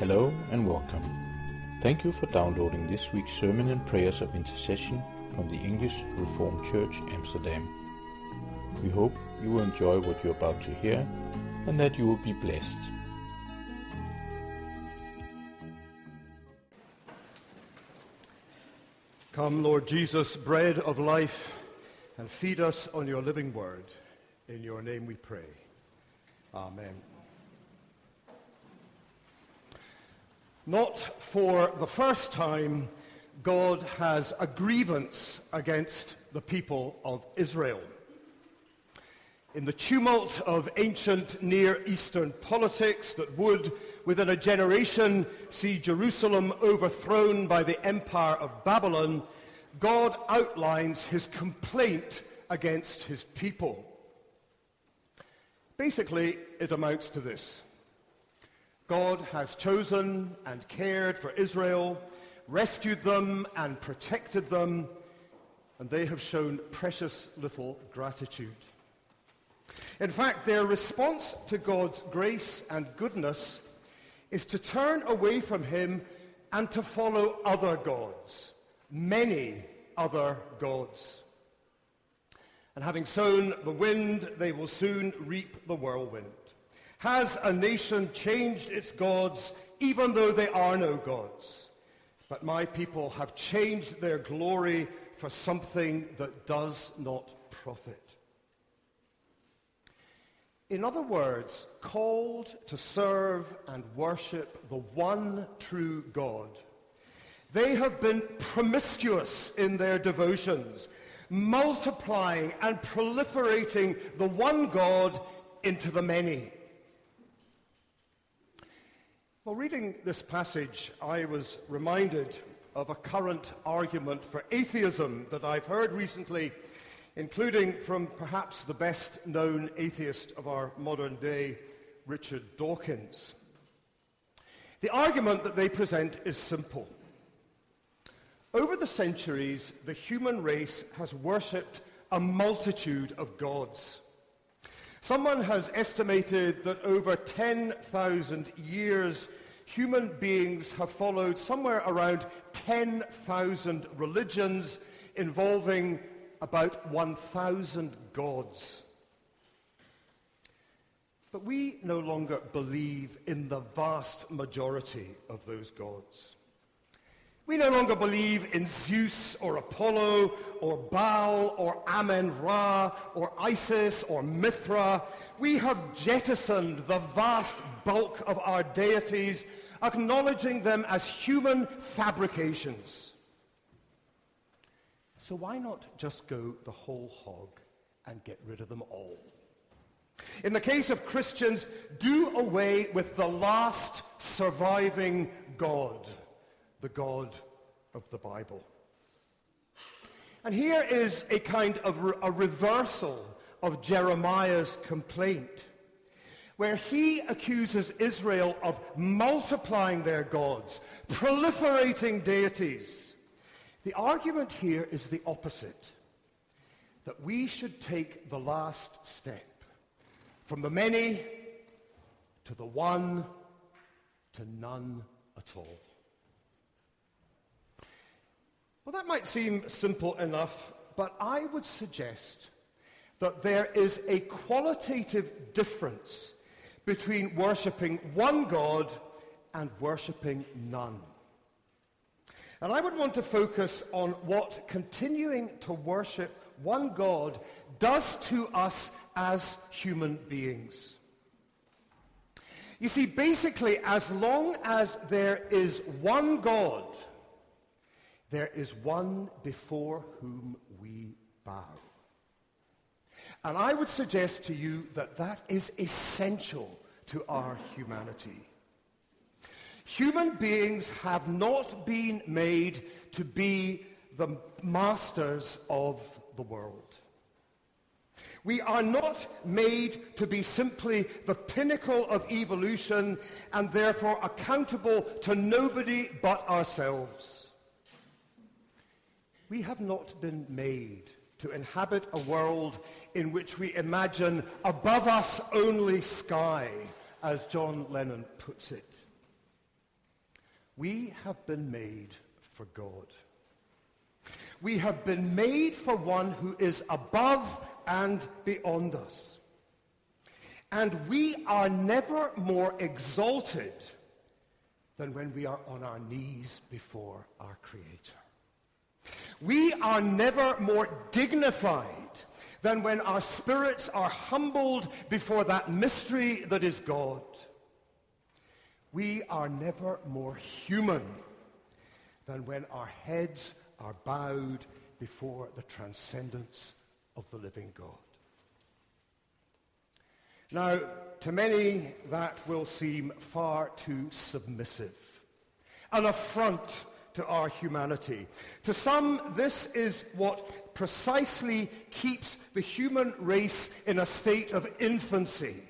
Hello and welcome. Thank you for downloading this week's sermon and prayers of intercession from the English Reformed Church Amsterdam. We hope you will enjoy what you're about to hear and that you will be blessed. Come, Lord Jesus, bread of life, and feed us on your living word. In your name we pray. Amen. Not for the first time, God has a grievance against the people of Israel. In the tumult of ancient Near Eastern politics that would, within a generation, see Jerusalem overthrown by the empire of Babylon, God outlines his complaint against his people. Basically, it amounts to this. God has chosen and cared for Israel, rescued them and protected them, and they have shown precious little gratitude. In fact, their response to God's grace and goodness is to turn away from Him and to follow other gods, many other gods. And having sown the wind, they will soon reap the whirlwind. Has a nation changed its gods, even though they are no gods? But my people have changed their glory for something that does not profit. In other words, called to serve and worship the one true God. They have been promiscuous in their devotions, multiplying and proliferating the one God into the many. While reading this passage, I was reminded of a current argument for atheism that I've heard recently including from perhaps the best known atheist of our modern day, Richard Dawkins. The argument that they present is simple. Over the centuries, the human race has worshipped a multitude of gods. Someone has estimated that over 10,000 years, human beings have followed somewhere around 10,000 religions involving about 1,000 gods. But we no longer believe in the vast majority of those gods. We no longer believe in Zeus or Apollo or Baal or Amen Ra or Isis or Mithra. We have jettisoned the vast bulk of our deities, acknowledging them as human fabrications. So why not just go the whole hog and get rid of them all? In the case of Christians, do away with the last surviving God, the God of the Bible. And here is a kind of re- a reversal of Jeremiah's complaint, where he accuses Israel of multiplying their gods, proliferating deities. The argument here is the opposite that we should take the last step from the many to the one to none at all. Well, that might seem simple enough, but I would suggest that there is a qualitative difference between worshipping one God and worshipping none. And I would want to focus on what continuing to worship one God does to us as human beings. You see, basically, as long as there is one God, there is one before whom we bow. And I would suggest to you that that is essential to our humanity. Human beings have not been made to be the masters of the world. We are not made to be simply the pinnacle of evolution and therefore accountable to nobody but ourselves. We have not been made to inhabit a world in which we imagine above us only sky, as John Lennon puts it. We have been made for God. We have been made for one who is above and beyond us. And we are never more exalted than when we are on our knees before our Creator. We are never more dignified than when our spirits are humbled before that mystery that is God. We are never more human than when our heads are bowed before the transcendence of the living God. Now, to many, that will seem far too submissive, an affront to our humanity. To some, this is what precisely keeps the human race in a state of infancy.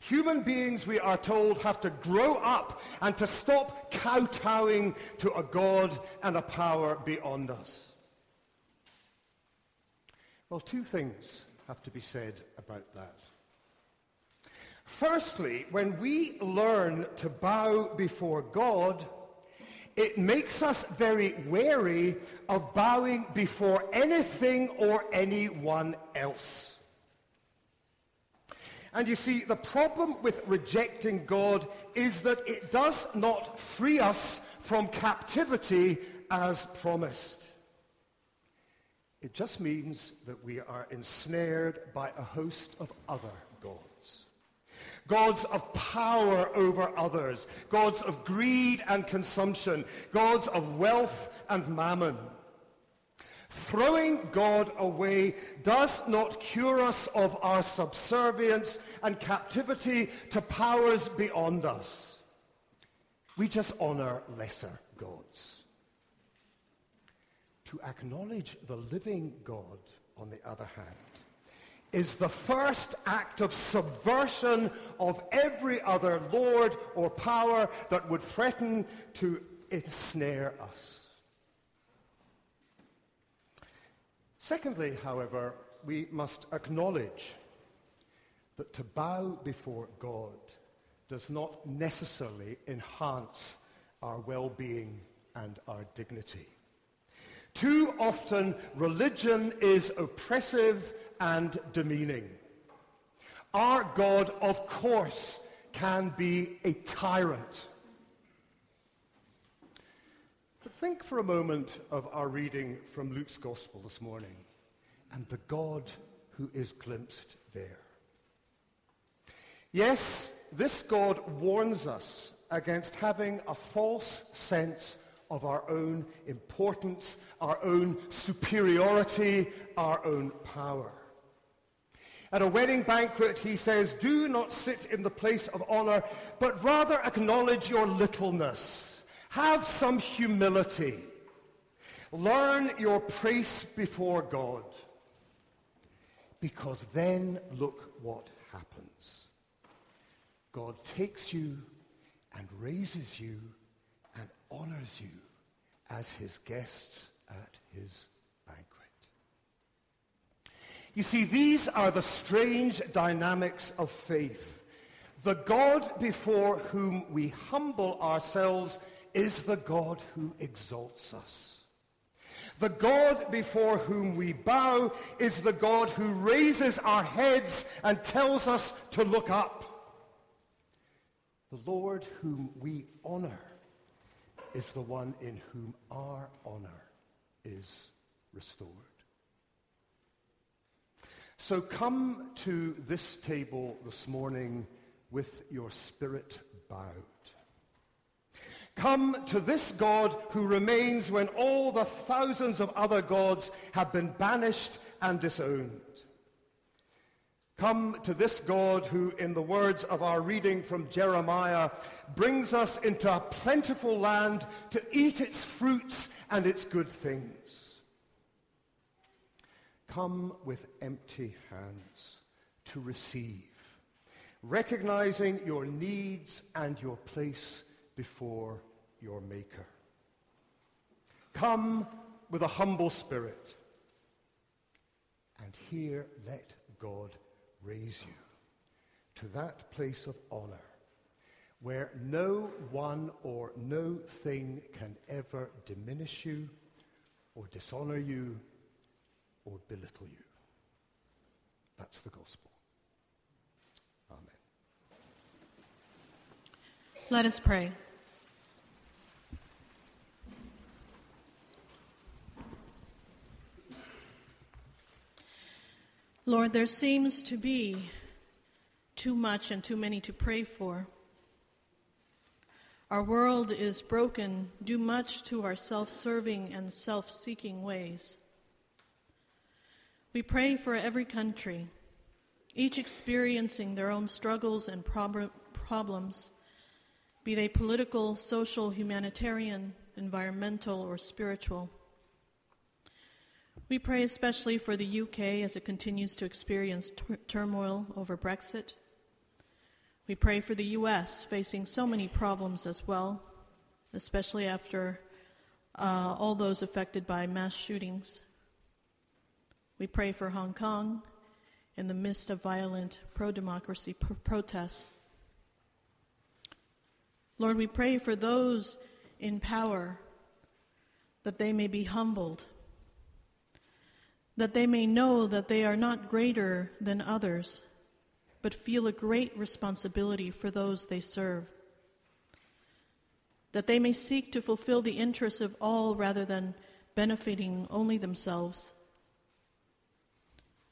Human beings, we are told, have to grow up and to stop kowtowing to a God and a power beyond us. Well, two things have to be said about that. Firstly, when we learn to bow before God, it makes us very wary of bowing before anything or anyone else. And you see, the problem with rejecting God is that it does not free us from captivity as promised. It just means that we are ensnared by a host of other gods. Gods of power over others, gods of greed and consumption, gods of wealth and mammon. Throwing God away does not cure us of our subservience and captivity to powers beyond us. We just honor lesser gods. To acknowledge the living God, on the other hand, is the first act of subversion of every other lord or power that would threaten to ensnare us. Secondly, however, we must acknowledge that to bow before God does not necessarily enhance our well-being and our dignity. Too often, religion is oppressive and demeaning. Our God, of course, can be a tyrant. But think for a moment of our reading from Luke's Gospel this morning and the God who is glimpsed there. Yes, this God warns us against having a false sense of our own importance, our own superiority, our own power. At a wedding banquet, he says, do not sit in the place of honor, but rather acknowledge your littleness. Have some humility. Learn your place before God. Because then look what happens. God takes you and raises you and honors you as his guests at his you see, these are the strange dynamics of faith. The God before whom we humble ourselves is the God who exalts us. The God before whom we bow is the God who raises our heads and tells us to look up. The Lord whom we honor is the one in whom our honor is restored. So come to this table this morning with your spirit bowed. Come to this God who remains when all the thousands of other gods have been banished and disowned. Come to this God who, in the words of our reading from Jeremiah, brings us into a plentiful land to eat its fruits and its good things. Come with empty hands to receive, recognizing your needs and your place before your Maker. Come with a humble spirit, and here let God raise you to that place of honor where no one or no thing can ever diminish you or dishonor you or belittle you. That's the gospel. Amen. Let us pray. Lord, there seems to be too much and too many to pray for. Our world is broken due much to our self serving and self seeking ways. We pray for every country, each experiencing their own struggles and prob- problems, be they political, social, humanitarian, environmental, or spiritual. We pray especially for the UK as it continues to experience turmoil over Brexit we pray for the U.S., facing so many problems as well, especially after uh, all those affected by mass shootings. We pray for Hong Kong in the midst of violent pro democracy pr- protests. Lord, we pray for those in power that they may be humbled, that they may know that they are not greater than others but feel a great responsibility for those they serve. That they may seek to fulfill the interests of all rather than benefiting only themselves.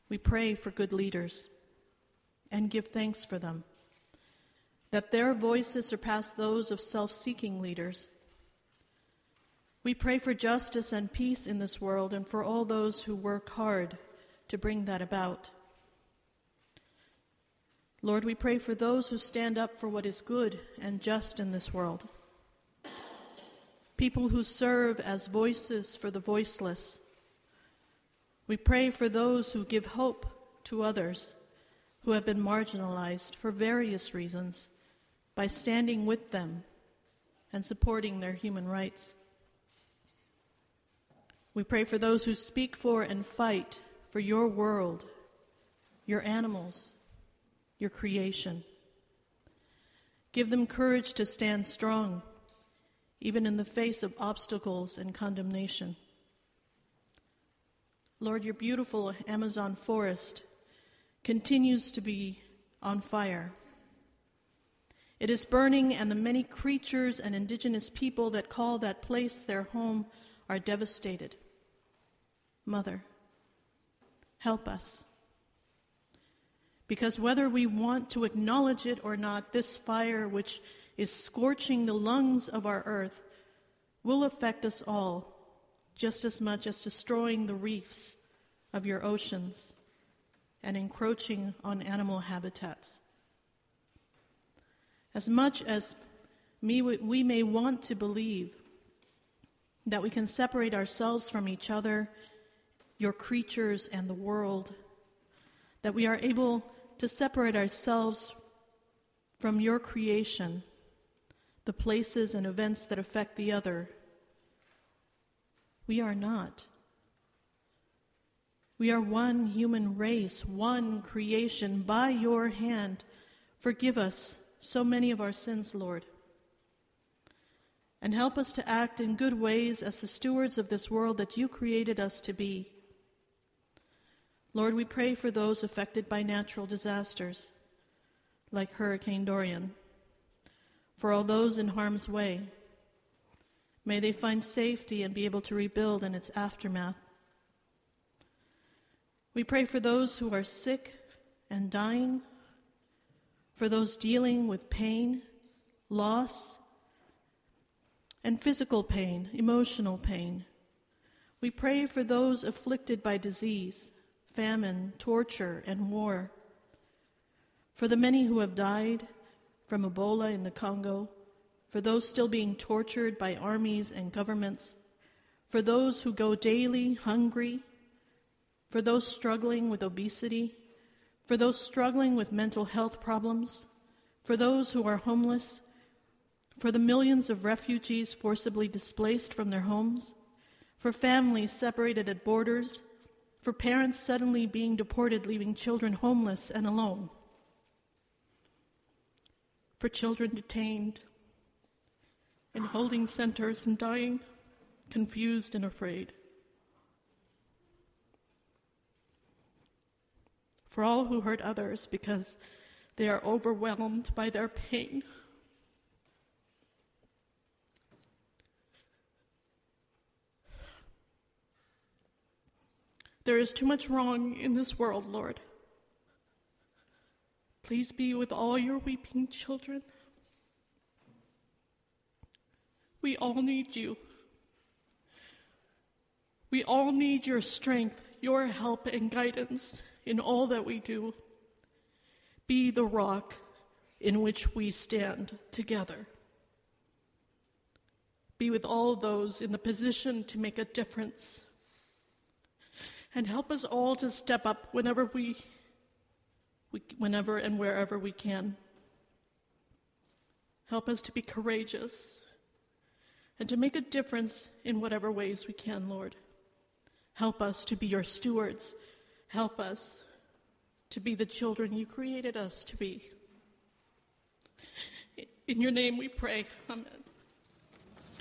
We pray for good leaders and give thanks for them, that their voices surpass those of self seeking leaders. We pray for justice and peace in this world and for all those who work hard to bring that about. Lord, we pray for those who stand up for what is good and just in this world. People who serve as voices for the voiceless. We pray for those who give hope to others who have been marginalized for various reasons by standing with them and supporting their human rights. We pray for those who speak for and fight for your world, your animals, your creation. Give them courage to stand strong, even in the face of obstacles and condemnation. Lord, your beautiful Amazon forest continues to be on fire. It is burning, and the many creatures and indigenous people that call that place their home are devastated. Mother, help us. Because whether we want to acknowledge it or not, this fire, which is scorching the lungs of our earth, will affect us all just as much as destroying the reefs of your oceans and encroaching on animal habitats. As much as we may want to believe that we can separate ourselves from each other, your creatures, and the world, that we are able to separate ourselves from your creation, the places and events that affect the other. We are not. We are one human race, one creation. By your hand, forgive us so many of our sins, Lord. And help us to act in good ways as the stewards of this world that you created us to be. Lord, we pray for those affected by natural disasters, like Hurricane Dorian, for all those in harm's way. May they find safety and be able to rebuild in its aftermath. We pray for those who are sick and dying, for those dealing with pain, loss, and physical pain, emotional pain. We pray for those afflicted by disease famine, torture, and war. For the many who have died from Ebola in the Congo, for those still being tortured by armies and governments, for those who go daily hungry, for those struggling with obesity, for those struggling with mental health problems, for those who are homeless, for the millions of refugees forcibly displaced from their homes, for families separated at borders for parents suddenly being deported, leaving children homeless and alone. for children detained in holding centers and dying, confused and afraid. For all who hurt others because they are overwhelmed by their pain. There is too much wrong in this world, Lord. Please be with all your weeping children. We all need you. We all need your strength, your help, and guidance in all that we do. Be the rock in which we stand together. Be with all those in the position to make a difference. And help us all to step up whenever we we, whenever and wherever we can. Help us to be courageous and to make a difference in whatever ways we can, Lord. Help us to be your stewards. Help us to be the children you created us to be. In your name we pray. Amen.